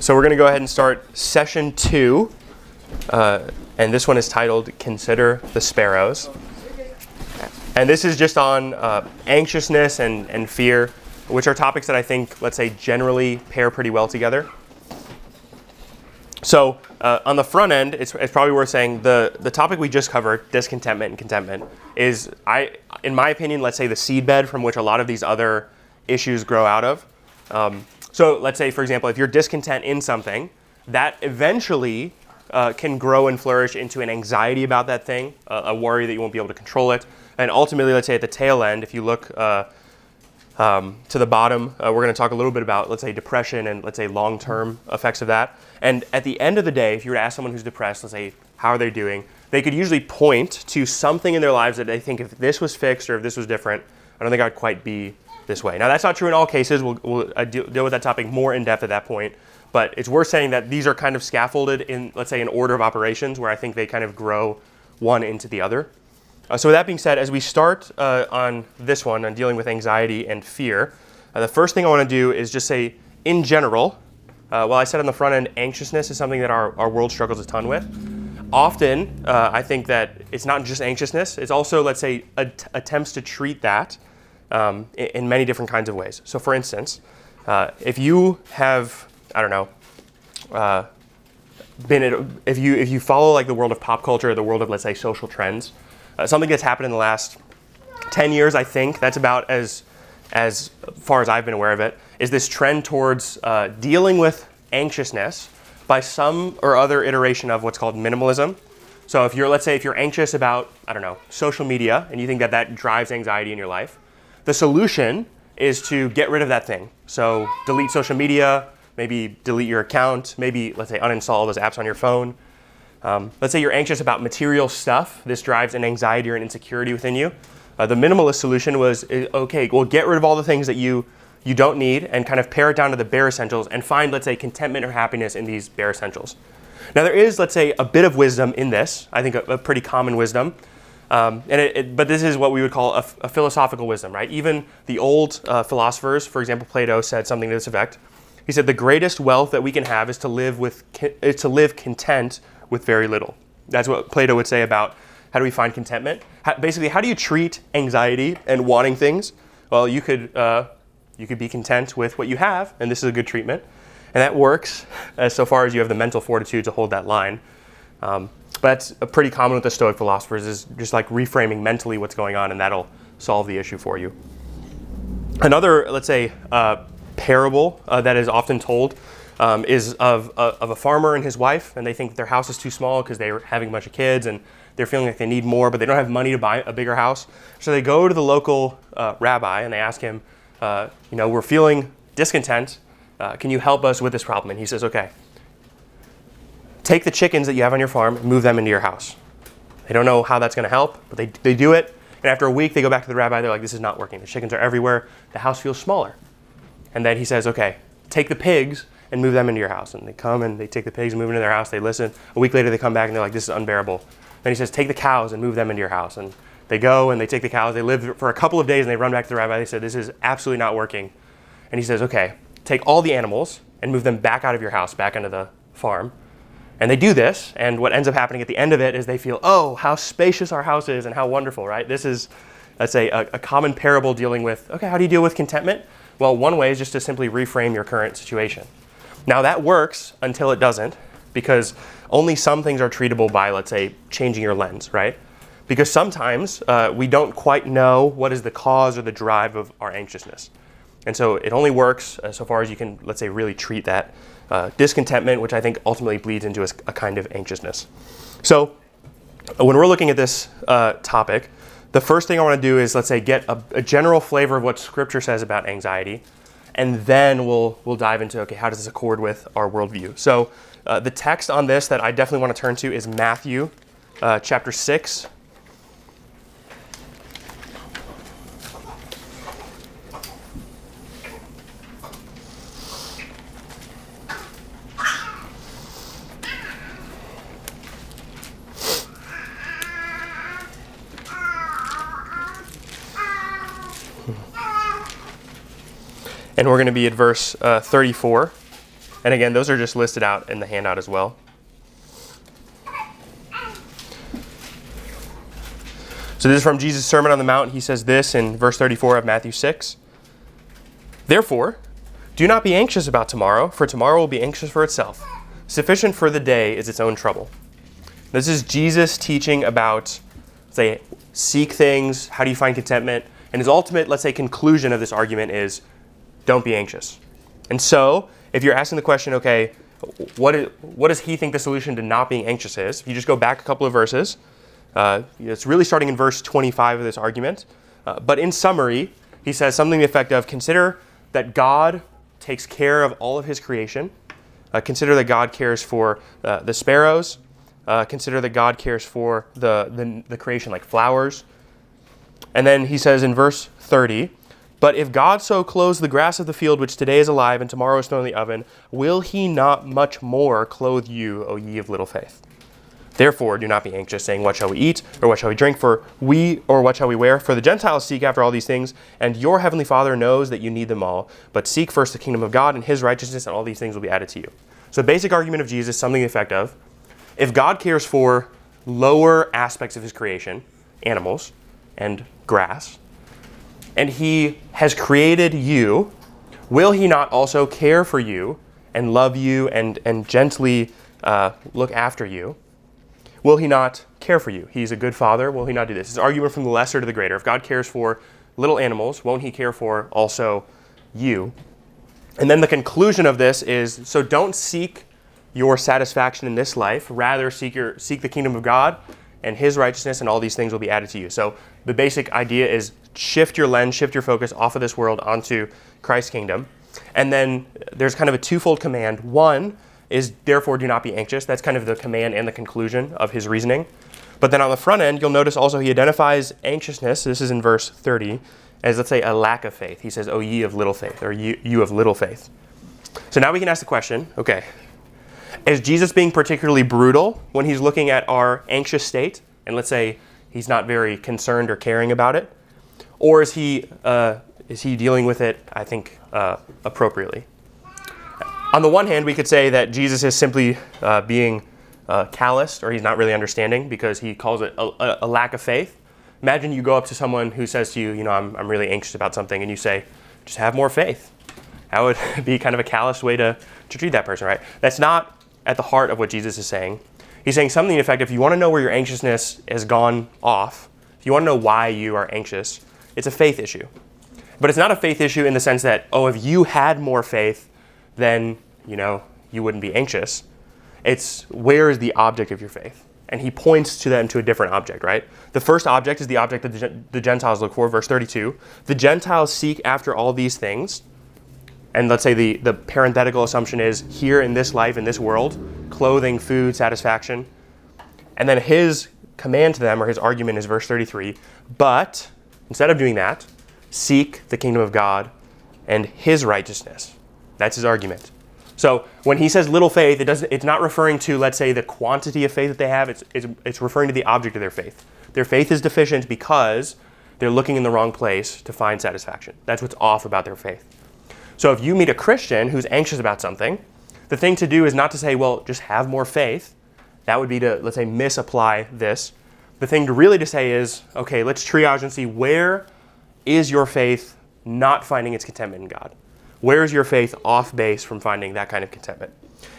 So we're going to go ahead and start session two, uh, and this one is titled "Consider the Sparrows." And this is just on uh, anxiousness and, and fear, which are topics that I think, let's say, generally pair pretty well together. So uh, on the front end, it's, it's probably worth saying the, the topic we just covered, discontentment and contentment, is I, in my opinion, let's say the seedbed from which a lot of these other issues grow out of. Um, so let's say, for example, if you're discontent in something, that eventually uh, can grow and flourish into an anxiety about that thing, a worry that you won't be able to control it, and ultimately, let's say at the tail end, if you look uh, um, to the bottom, uh, we're going to talk a little bit about, let's say, depression and let's say long-term effects of that. And at the end of the day, if you were to ask someone who's depressed, let's say, how are they doing? They could usually point to something in their lives that they think if this was fixed or if this was different, I don't think I'd quite be this way. Now, that's not true in all cases. We'll, we'll uh, deal, deal with that topic more in depth at that point. But it's worth saying that these are kind of scaffolded in, let's say, an order of operations where I think they kind of grow one into the other. Uh, so with that being said, as we start uh, on this one, on dealing with anxiety and fear, uh, the first thing I want to do is just say, in general, uh, while I said on the front end, anxiousness is something that our, our world struggles a ton with. Often, uh, I think that it's not just anxiousness, it's also, let's say, at- attempts to treat that um, in, many different kinds of ways. So, for instance, uh, if you have, I don't know, been if you if you follow like the world of pop culture, the world of let's say social trends, uh, something that's happened in the last 10 years, I think, that's about as, as far as I've been aware of it, is this trend towards uh, dealing with anxiousness by some or other iteration of what's called minimalism. So if you're, let's say, if you're anxious about, I don't know, social media, and you think that that drives anxiety in your life, the solution is to get rid of that thing. So delete social media, maybe delete your account, maybe, let's say, uninstall all those apps on your phone. Um, let's say you're anxious about material stuff. This drives an anxiety or an insecurity within you. Uh, the minimalist solution was uh, okay, well, get rid of all the things that you you don't need and kind of pare it down to the bare essentials and find, let's say, contentment or happiness in these bare essentials. Now, there is, let's say, a bit of wisdom in this. I think a, a pretty common wisdom. Um, and it, it, but this is what we would call a, a philosophical wisdom, right? Even the old uh, philosophers, for example, Plato said something to this effect. He said, "The greatest wealth that we can have is to live with is to live content with very little. That's what Plato would say about how do we find contentment. How, basically, how do you treat anxiety and wanting things? Well, you could uh, you could be content with what you have, and this is a good treatment, and that works as so far as you have the mental fortitude to hold that line. Um, but that's pretty common with the Stoic philosophers is just like reframing mentally what's going on, and that'll solve the issue for you. Another, let's say, uh, parable uh, that is often told um, is of, uh, of a farmer and his wife, and they think their house is too small because they're having a bunch of kids and they're feeling like they need more, but they don't have money to buy a bigger house. So they go to the local uh, rabbi and they ask him, uh, you know, we're feeling discontent. Uh, can you help us with this problem? And he says, okay, take the chickens that you have on your farm and move them into your house. They don't know how that's going to help, but they, they do it. And after a week, they go back to the rabbi. They're like, this is not working. The chickens are everywhere. The house feels smaller. And then he says, okay, take the pigs and move them into your house. And they come and they take the pigs and move into their house. They listen. A week later, they come back and they're like, this is unbearable. Then he says, take the cows and move them into your house. And they go and they take the cows. They live for a couple of days and they run back to the rabbi. They said, this is absolutely not working. And he says, okay, take all the animals and move them back out of your house, back into the farm. And they do this, and what ends up happening at the end of it is they feel, oh, how spacious our house is and how wonderful, right? This is, let's say, a, a common parable dealing with, okay, how do you deal with contentment? Well, one way is just to simply reframe your current situation. Now that works until it doesn't, because only some things are treatable by, let's say, changing your lens, right? Because sometimes uh, we don't quite know what is the cause or the drive of our anxiousness. And so it only works uh, so far as you can, let's say, really treat that uh, discontentment, which I think ultimately bleeds into a, a, kind of anxiousness. So when we're looking at this uh, topic, the first thing I want to do is, let's say, get a, a general flavor of what Scripture says about anxiety and then we'll we'll dive into okay, how does this accord with our worldview? So uh, the text on this that I definitely want to turn to is Matthew, uh, chapter six. And we're going to be at verse uh, 34. And again, those are just listed out in the handout as well. So this is from Jesus' Sermon on the Mount. He says this in verse 34 of Matthew 6. Therefore, do not be anxious about tomorrow, for tomorrow will be anxious for itself. Sufficient for the day is its own trouble. This is Jesus teaching about, say, seek things, how do you find contentment? And his ultimate, let's say, conclusion of this argument is don't be anxious. And so, if you're asking the question, okay, what, is, what does he think the solution to not being anxious is? If you just go back a couple of verses, uh, it's really starting in verse 25 of this argument. Uh, but in summary, he says something to the effect of consider that God takes care of all of his creation. Uh, consider that God cares for uh, the sparrows. Uh, consider that God cares for the, the, the creation like flowers. And then he says in verse 30, But if God so clothes the grass of the field, which today is alive and tomorrow is thrown in the oven, will he not much more clothe you, O ye of little faith? Therefore, do not be anxious, saying, What shall we eat, or what shall we drink, for we, or what shall we wear? For the Gentiles seek after all these things, and your heavenly Father knows that you need them all. But seek first the kingdom of God and his righteousness, and all these things will be added to you. So, basic argument of Jesus, something the effect of if God cares for lower aspects of his creation, animals and grass, and he has created you, will he not also care for you and love you and, and gently uh, look after you? Will he not care for you? He's a good father. Will he not do this? It's argument from the lesser to the greater. If God cares for little animals, won't he care for also you? And then the conclusion of this is so don't seek your satisfaction in this life, rather seek your seek the kingdom of God and his righteousness and all these things will be added to you. So the basic idea is shift your lens, shift your focus off of this world onto Christ's kingdom. And then there's kind of a twofold command. One, is therefore do not be anxious. That's kind of the command and the conclusion of his reasoning. But then on the front end, you'll notice also he identifies anxiousness, this is in verse 30, as let's say a lack of faith. He says, O ye of little faith, or you, you of little faith. So now we can ask the question okay, is Jesus being particularly brutal when he's looking at our anxious state? And let's say he's not very concerned or caring about it? Or is he, uh, is he dealing with it, I think, uh, appropriately? On the one hand, we could say that Jesus is simply uh, being uh, calloused or he's not really understanding because he calls it a, a, lack of faith. Imagine you go up to someone who says to you, you know, I'm, I'm really anxious about something, and you say, just have more faith. That would be kind of a callous way to, to treat that person, right? That's not at the heart of what Jesus is saying. He's saying something in effect if you want to know where your anxiousness has gone off, if you want to know why you are anxious, it's a faith issue. But it's not a faith issue in the sense that, oh, if you had more faith, then, you know, you wouldn't be anxious. It's where is the object of your faith? And he points to them to a different object, right? The first object is the object that the Gentiles look for, verse 32. The Gentiles seek after all these things. And let's say the, the parenthetical assumption is here in this life, in this world, clothing, food, satisfaction. And then his command to them, or his argument, is verse 33. But instead of doing that, seek the kingdom of God and his righteousness. That's his argument. So when he says little faith, it doesn't, it's not referring to, let's say, the quantity of faith that they have. It's, it's, it's referring to the object of their faith. Their faith is deficient because they're looking in the wrong place to find satisfaction. That's what's off about their faith. So if you meet a Christian who's anxious about something, the thing to do is not to say, well, just have more faith. That would be to, let's say, misapply this. The thing to really to say is, okay, let's triage and see where is your faith not finding its contentment in God? Where's your faith off base from finding that kind of contentment?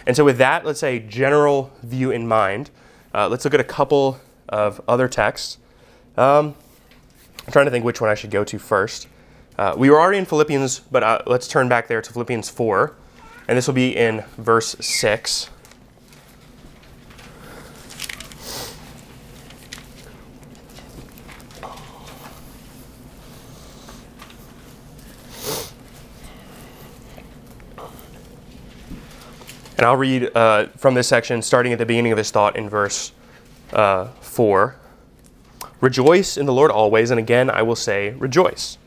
And so, with that, let's say, general view in mind, uh, let's look at a couple of other texts. Um, I'm trying to think which one I should go to first. Uh, we were already in Philippians, but uh, let's turn back there to Philippians 4, and this will be in verse 6. And I'll read uh, from this section, starting at the beginning of this thought in verse uh, 4. Rejoice in the Lord always, and again I will say, rejoice.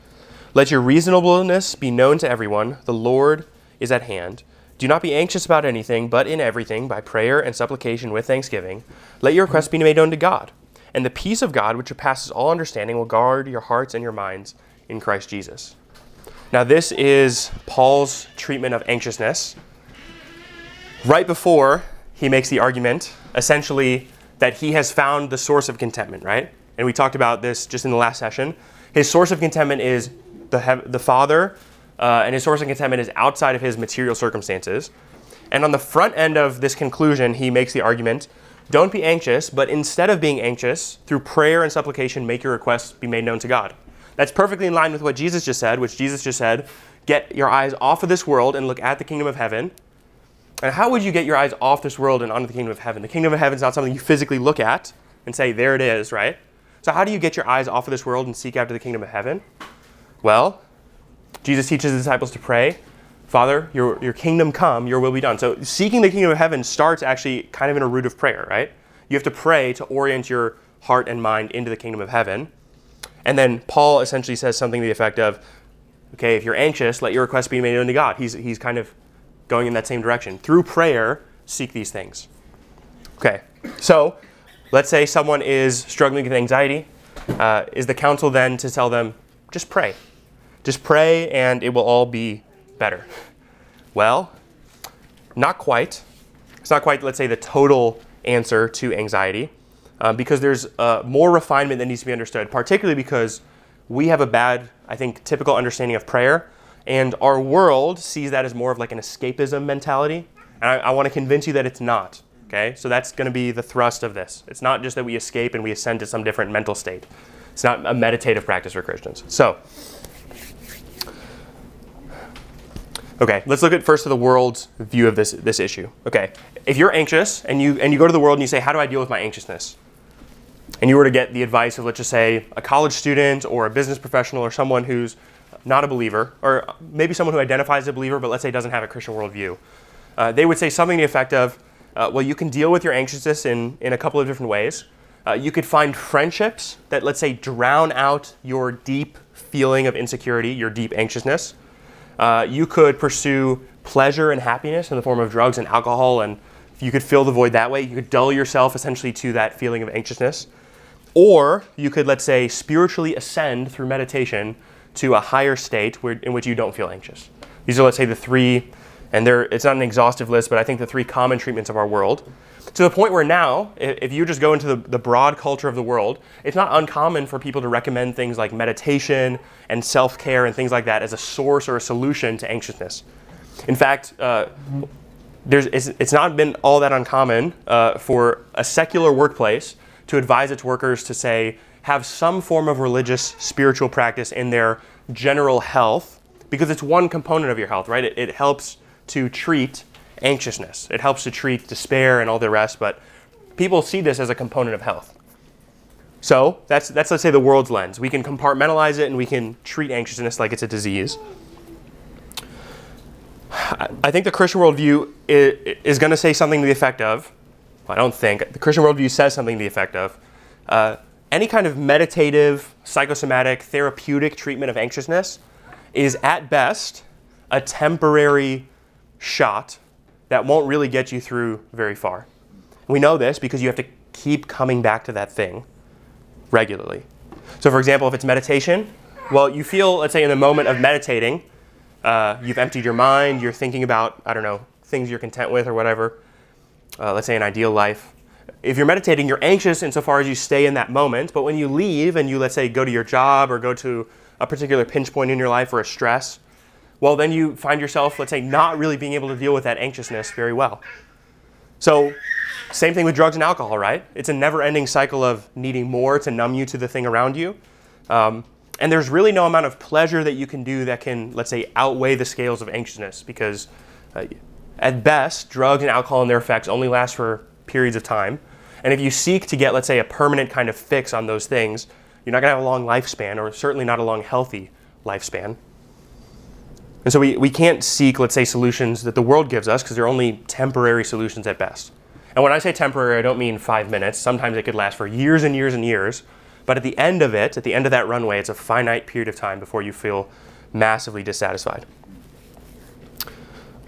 Let your reasonableness be known to everyone. The Lord is at hand. Do not be anxious about anything, but in everything, by prayer and supplication with thanksgiving, let your requests be made known to God. And the peace of God, which surpasses all understanding, will guard your hearts and your minds in Christ Jesus. Now, this is Paul's treatment of anxiousness right before he makes the argument, essentially, that he has found the source of contentment, right? And we talked about this just in the last session. His source of contentment is the, the Father, uh, and his source of contentment is outside of his material circumstances. And on the front end of this conclusion, he makes the argument don't be anxious, but instead of being anxious, through prayer and supplication, make your requests be made known to God. That's perfectly in line with what Jesus just said, which Jesus just said get your eyes off of this world and look at the kingdom of heaven. And how would you get your eyes off this world and onto the kingdom of heaven? The kingdom of heaven is not something you physically look at and say, there it is, right? So, how do you get your eyes off of this world and seek after the kingdom of heaven? Well, Jesus teaches his disciples to pray, Father, your, your kingdom come, your will be done. So, seeking the kingdom of heaven starts actually kind of in a root of prayer, right? You have to pray to orient your heart and mind into the kingdom of heaven. And then Paul essentially says something to the effect of, okay, if you're anxious, let your request be made known to God. He's, he's kind of going in that same direction. Through prayer, seek these things. Okay, so let's say someone is struggling with anxiety. Uh, is the counsel then to tell them, just pray? Just pray and it will all be better. Well, not quite. It's not quite, let's say, the total answer to anxiety uh, because there's uh, more refinement that needs to be understood, particularly because we have a bad, I think, typical understanding of prayer, and our world sees that as more of like an escapism mentality. And I, I want to convince you that it's not. Okay, so that's going to be the thrust of this. It's not just that we escape and we ascend to some different mental state. It's not a meditative practice for Christians. So, okay, let's look at first of the world's view of this this issue. Okay, if you're anxious and you and you go to the world and you say, "How do I deal with my anxiousness?" and you were to get the advice of, let's just say, a college student or a business professional or someone who's not a believer, or maybe someone who identifies as a believer but let's say doesn't have a Christian worldview, uh, they would say something to the effect of, uh, well, you can deal with your anxiousness in, in a couple of different ways. Uh, you could find friendships that, let's say, drown out your deep feeling of insecurity, your deep anxiousness. Uh, you could pursue pleasure and happiness in the form of drugs and alcohol, and you could fill the void that way. You could dull yourself essentially to that feeling of anxiousness. Or you could, let's say, spiritually ascend through meditation to a higher state where, in which you don't feel anxious. These are, let's say, the three and there, it's not an exhaustive list, but I think the three common treatments of our world. To the point where now, if you just go into the, the broad culture of the world, it's not uncommon for people to recommend things like meditation and self care and things like that as a source or a solution to anxiousness. In fact, uh, there's, it's, it's, not been all that uncommon uh, for a secular workplace to advise its workers to say, have some form of religious, spiritual practice in their general health, because it's one component of your health, right? It, it helps to treat anxiousness. It helps to treat despair and all the rest, but people see this as a component of health. So that's, that's let's say the world's lens. We can compartmentalize it and we can treat anxiousness like it's a disease. I think the Christian worldview is, going to say something to the effect of, I don't think, the Christian worldview says something to the effect of, uh, any kind of meditative, psychosomatic, therapeutic treatment of anxiousness is at best a temporary shot that won't really get you through very far. We know this because you have to keep coming back to that thing regularly. So, for example, if it's meditation, well, you feel, let's say, in the moment of meditating, uh, you've emptied your mind, you're thinking about, I don't know, things you're content with or whatever, uh, let's say an ideal life. If you're meditating, you're anxious insofar as you stay in that moment, but when you leave and you, let's say, go to your job or go to a particular pinch point in your life or a stress, well, then you find yourself, let's say, not really being able to deal with that anxiousness very well. So, same thing with drugs and alcohol, right? It's a never ending cycle of needing more to numb you to the thing around you. Um, and there's really no amount of pleasure that you can do that can, let's say, outweigh the scales of anxiousness because, uh, at best, drugs and alcohol and their effects only last for periods of time. And if you seek to get, let's say, a permanent kind of fix on those things, you're not going to have a long lifespan, or certainly not a long, healthy lifespan. And so we, we can't seek, let's say, solutions that the world gives us because they're only temporary solutions at best. And when I say temporary, I don't mean five minutes. Sometimes it could last for years and years and years. But at the end of it, at the end of that runway, it's a finite period of time before you feel massively dissatisfied.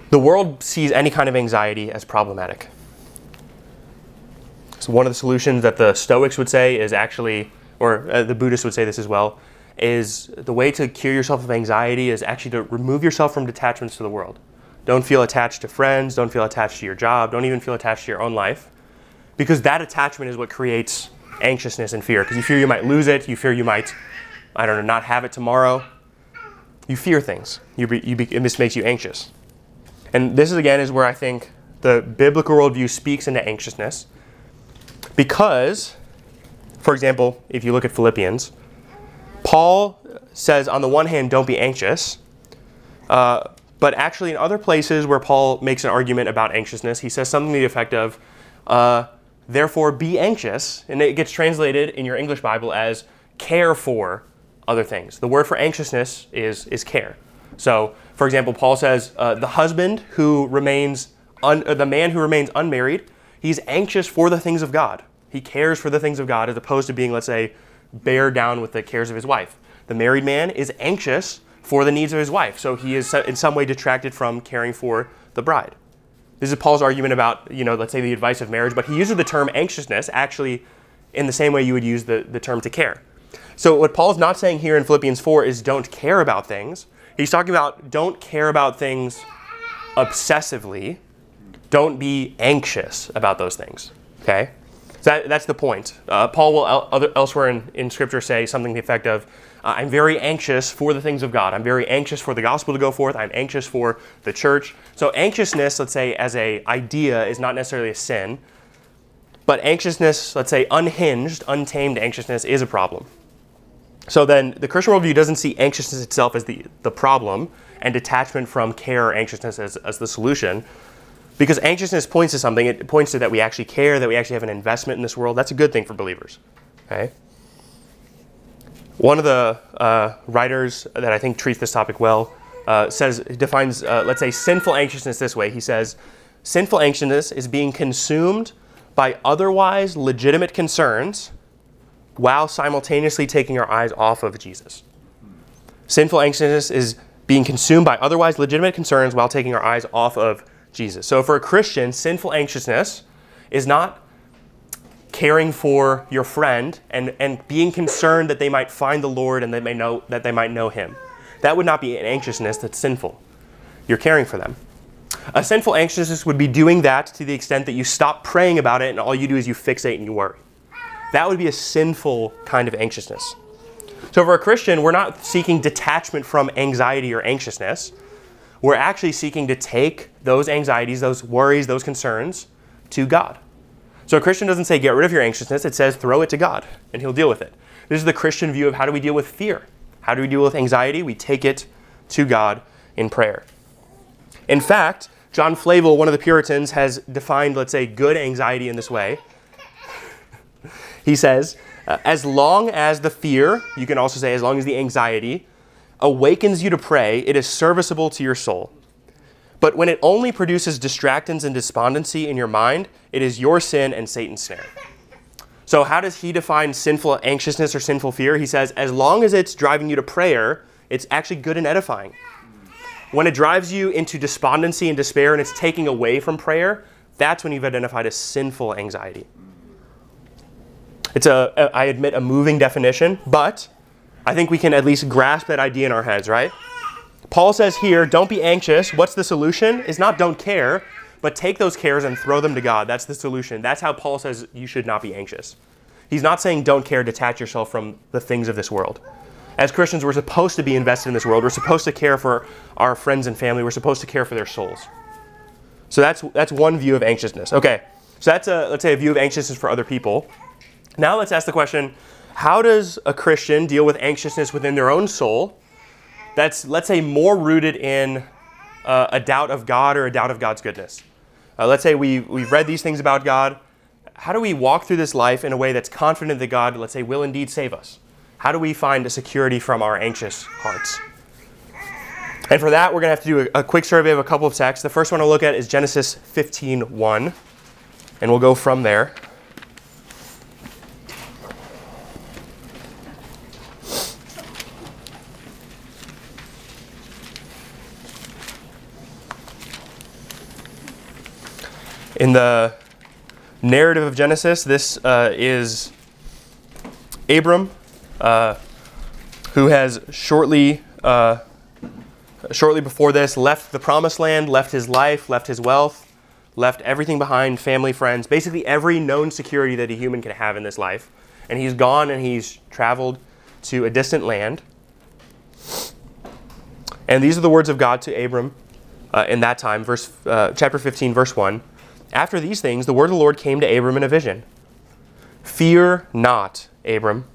The world sees any kind of anxiety as problematic. So, one of the solutions that the Stoics would say is actually, or uh, the Buddhists would say this as well, is the way to cure yourself of anxiety is actually to remove yourself from detachments to the world. Don't feel attached to friends. Don't feel attached to your job. Don't even feel attached to your own life. Because that attachment is what creates anxiousness and fear. Because you fear you might lose it. You fear you might, I don't know, not have it tomorrow. You fear things. You be, you be, this makes you anxious. And this is again is where I think the biblical worldview speaks into anxiousness. Because, for example, if you look at Philippians, Paul says, on the one hand, don't be anxious. Uh, but actually, in other places where Paul makes an argument about anxiousness, he says something to the effect of, uh, therefore be anxious. And it gets translated in your English Bible as care for other things. The word for anxiousness is, is care. So, for example, Paul says, uh, the husband who remains, un- the man who remains unmarried, he's anxious for the things of God. He cares for the things of God as opposed to being, let's say, bear down with the cares of his wife. The married man is anxious for the needs of his wife, so he is in some way detracted from caring for the bride. This is Paul's argument about, you know, let's say the advice of marriage, but he uses the term anxiousness actually in the same way you would use the, the term to care. So what Paul's not saying here in Philippians 4 is don't care about things. He's talking about don't care about things obsessively. Don't be anxious about those things. Okay? So that, that's the point. Uh, Paul will el- other, elsewhere in, in Scripture say something to the effect of, I'm very anxious for the things of God. I'm very anxious for the gospel to go forth. I'm anxious for the church. So anxiousness, let's say, as a idea, is not necessarily a sin. But anxiousness, let's say, unhinged, untamed anxiousness is a problem. So then the Christian worldview doesn't see anxiousness itself as the, the problem and detachment from care or anxiousness as, as the solution. Because anxiousness points to something. It points to that we actually care, that we actually have an investment in this world. That's a good thing for believers. Okay? One of the uh, writers that I think treats this topic well uh, says defines, uh, let's say, sinful anxiousness this way. He says, sinful anxiousness is being consumed by otherwise legitimate concerns while simultaneously taking our eyes off of Jesus. Sinful anxiousness is being consumed by otherwise legitimate concerns while taking our eyes off of Jesus. So for a Christian, sinful anxiousness is not caring for your friend and, and being concerned that they might find the Lord and they may know that they might know him. That would not be an anxiousness that's sinful. You're caring for them. A sinful anxiousness would be doing that to the extent that you stop praying about it and all you do is you fixate and you worry. That would be a sinful kind of anxiousness. So, for a Christian, we're not seeking detachment from anxiety or anxiousness we're actually seeking to take those anxieties, those worries, those concerns to God. So a Christian doesn't say get rid of your anxiousness, it says throw it to God and he'll deal with it. This is the Christian view of how do we deal with fear? How do we deal with anxiety? We take it to God in prayer. In fact, John Flavel, one of the Puritans, has defined, let's say, good anxiety in this way. he says, uh, as long as the fear, you can also say, as long as the anxiety awakens you to pray, it is serviceable to your soul. But when it only produces distractions and despondency in your mind, it is your sin and Satan's snare. So, how does he define sinful anxiousness or sinful fear? He says, as long as it's driving you to prayer, it's actually good and edifying. When it drives you into despondency and despair and it's taking away from prayer, that's when you've identified a sinful anxiety. It's a, I admit, a moving definition, but I think we can at least grasp that idea in our heads, right? Paul says here, don't be anxious. What's the solution? Is not don't care, but take those cares and throw them to God. That's the solution. That's how Paul says you should not be anxious. He's not saying don't care, detach yourself from the things of this world. As Christians, we're supposed to be invested in this world. We're supposed to care for our friends and family. We're supposed to care for their souls. So that's that's one view of anxiousness. Okay, so that's a let's say a view of anxiousness for other people. Now let's ask the question: how does a Christian deal with anxiousness within their own soul that's, let's say, more rooted in uh, a doubt of God or a doubt of God's goodness? Uh, let's say we, we've read these things about God. How do we walk through this life in a way that's confident that God, let's say, will indeed save us? How do we find a security from our anxious hearts? And for that, we're going to have to do a, a, quick survey of a couple of texts. The first one I'll look at is Genesis 15:1, and we'll go from there. In the narrative of Genesis, this uh, is Abram, uh, who has shortly uh, shortly before this, left the promised land, left his life, left his wealth, left everything behind family, friends, basically every known security that a human can have in this life. And he's gone and he's traveled to a distant land. And these are the words of God to Abram uh, in that time, verse, uh, chapter 15, verse 1. After these things, the word of the Lord came to Abram in a vision Fear not, Abram.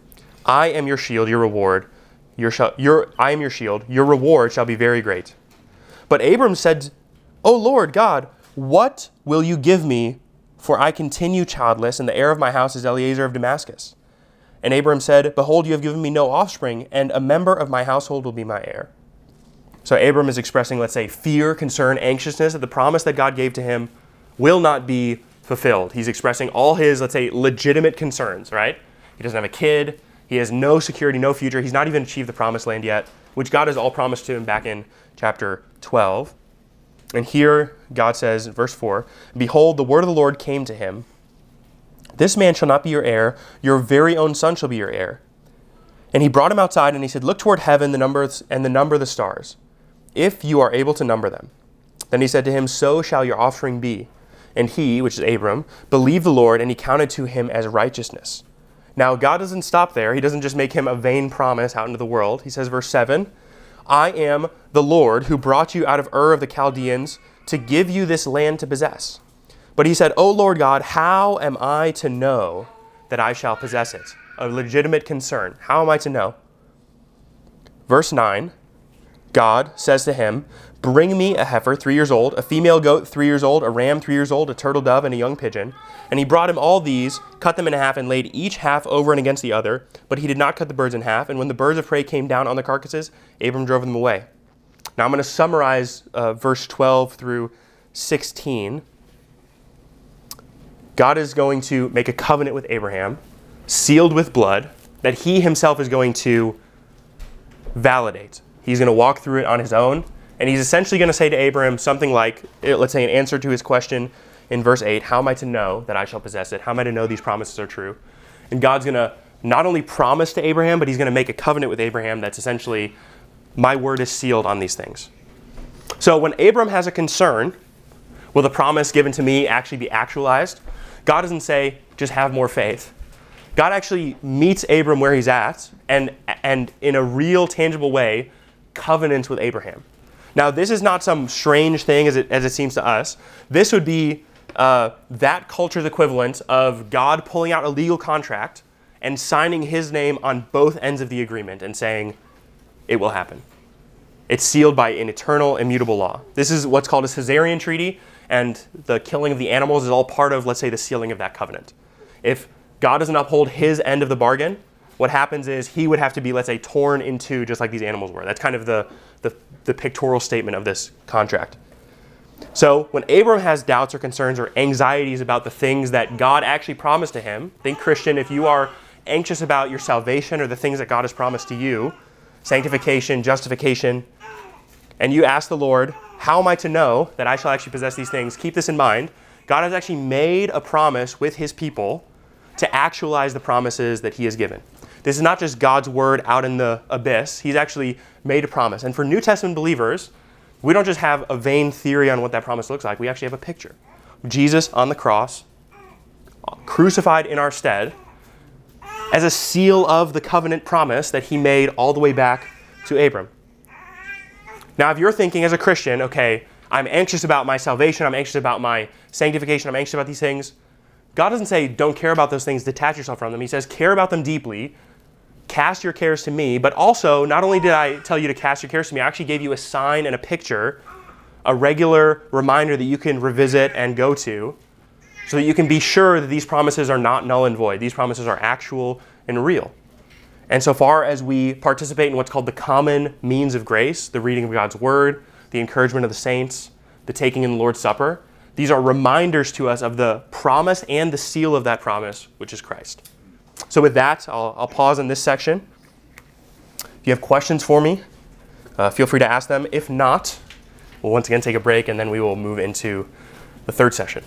I am your shield, your reward. Your, your, I am your shield. Your reward shall be very great. But Abram said, O Lord God, what will you give me? For I continue childless, and the heir of my house is Eliezer of Damascus. And Abram said, Behold, you have given me no offspring, and a member of my household will be my heir. So Abram is expressing, let's say, fear, concern, anxiousness at the promise that God gave to him will not be fulfilled. He's expressing all his, let's say, legitimate concerns, right? He doesn't have a kid. He has no security, no future. He's not even achieved the promised land yet, which God has all promised to him back in chapter 12. And here God says verse 4 Behold, the word of the Lord came to him. This man shall not be your heir, your very own son shall be your heir. And he brought him outside and he said, Look toward heaven the numbers and the number of the stars, if you are able to number them. Then he said to him, So shall your offspring be. And he, which is Abram, believed the Lord, and he counted to him as righteousness. Now, God doesn't stop there. He doesn't just make him a vain promise out into the world. He says, verse 7 I am the Lord who brought you out of Ur of the Chaldeans to give you this land to possess. But he said, O Lord God, how am I to know that I shall possess it? A legitimate concern. How am I to know? Verse 9 God says to him, Bring me a heifer three years old, a female goat three years old, a ram three years old, a turtle dove, and a young pigeon. And he brought him all these, cut them in half, and laid each half over and against the other. But he did not cut the birds in half. And when the birds of prey came down on the carcasses, Abram drove them away. Now I'm going to summarize uh, verse 12 through 16. God is going to make a covenant with Abraham, sealed with blood, that he himself is going to validate. He's going to walk through it on his own and he's essentially going to say to Abraham something like, eh, let's say, an answer to his question in verse 8 How am I to know that I shall possess it? How am I to know these promises are true? And God's going to not only promise to Abraham, but he's going to make a covenant with Abraham that's essentially, my word is sealed on these things. So when Abram has a concern, will the promise given to me actually be actualized? God doesn't say, just have more faith. God actually meets Abram where he's at and, and in a real, tangible way, covenants with Abraham. Now, this is not some strange thing as it, as it seems to us. This would be uh, that culture's equivalent of God pulling out a legal contract and signing his name on both ends of the agreement and saying, it will happen. It's sealed by an eternal, immutable law. This is what's called a suzerain treaty, and the killing of the animals is all part of, let's say, the sealing of that covenant. If God doesn't uphold his end of the bargain, what happens is he would have to be, let's say, torn in two, just like these animals were. That's kind of the, the, the pictorial statement of this contract. So when Abram has doubts or concerns or anxieties about the things that God actually promised to him, think Christian, if you are anxious about your salvation or the things that God has promised to you, sanctification, justification, and you ask the Lord, How am I to know that I shall actually possess these things? Keep this in mind. God has actually made a promise with his people to actualize the promises that he has given. This is not just God's word out in the abyss. He's actually made a promise. And for New Testament believers, we don't just have a vain theory on what that promise looks like, we actually have a picture. Jesus on the cross, crucified in our stead, as a seal of the covenant promise that he made all the way back to Abram. Now, if you're thinking as a Christian, okay, I'm anxious about my salvation, I'm anxious about my sanctification, I'm anxious about these things, God doesn't say don't care about those things, detach yourself from them. He says care about them deeply, cast your cares to me, but also, not only did I tell you to cast your cares to me, I actually gave you a sign and a picture, a regular reminder that you can revisit and go to, so that you can be sure that these promises are not null and void. These promises are actual and real. And so far as we participate in what's called the common means of grace, the reading of God's Word, the encouragement of the saints, the taking in the Lord's Supper, these are reminders to us of the promise and the seal of that promise, which is Christ. So, with that, I'll, I'll pause in this section. If you have questions for me, uh, feel free to ask them. If not, we'll once again take a break and then we will move into the third session.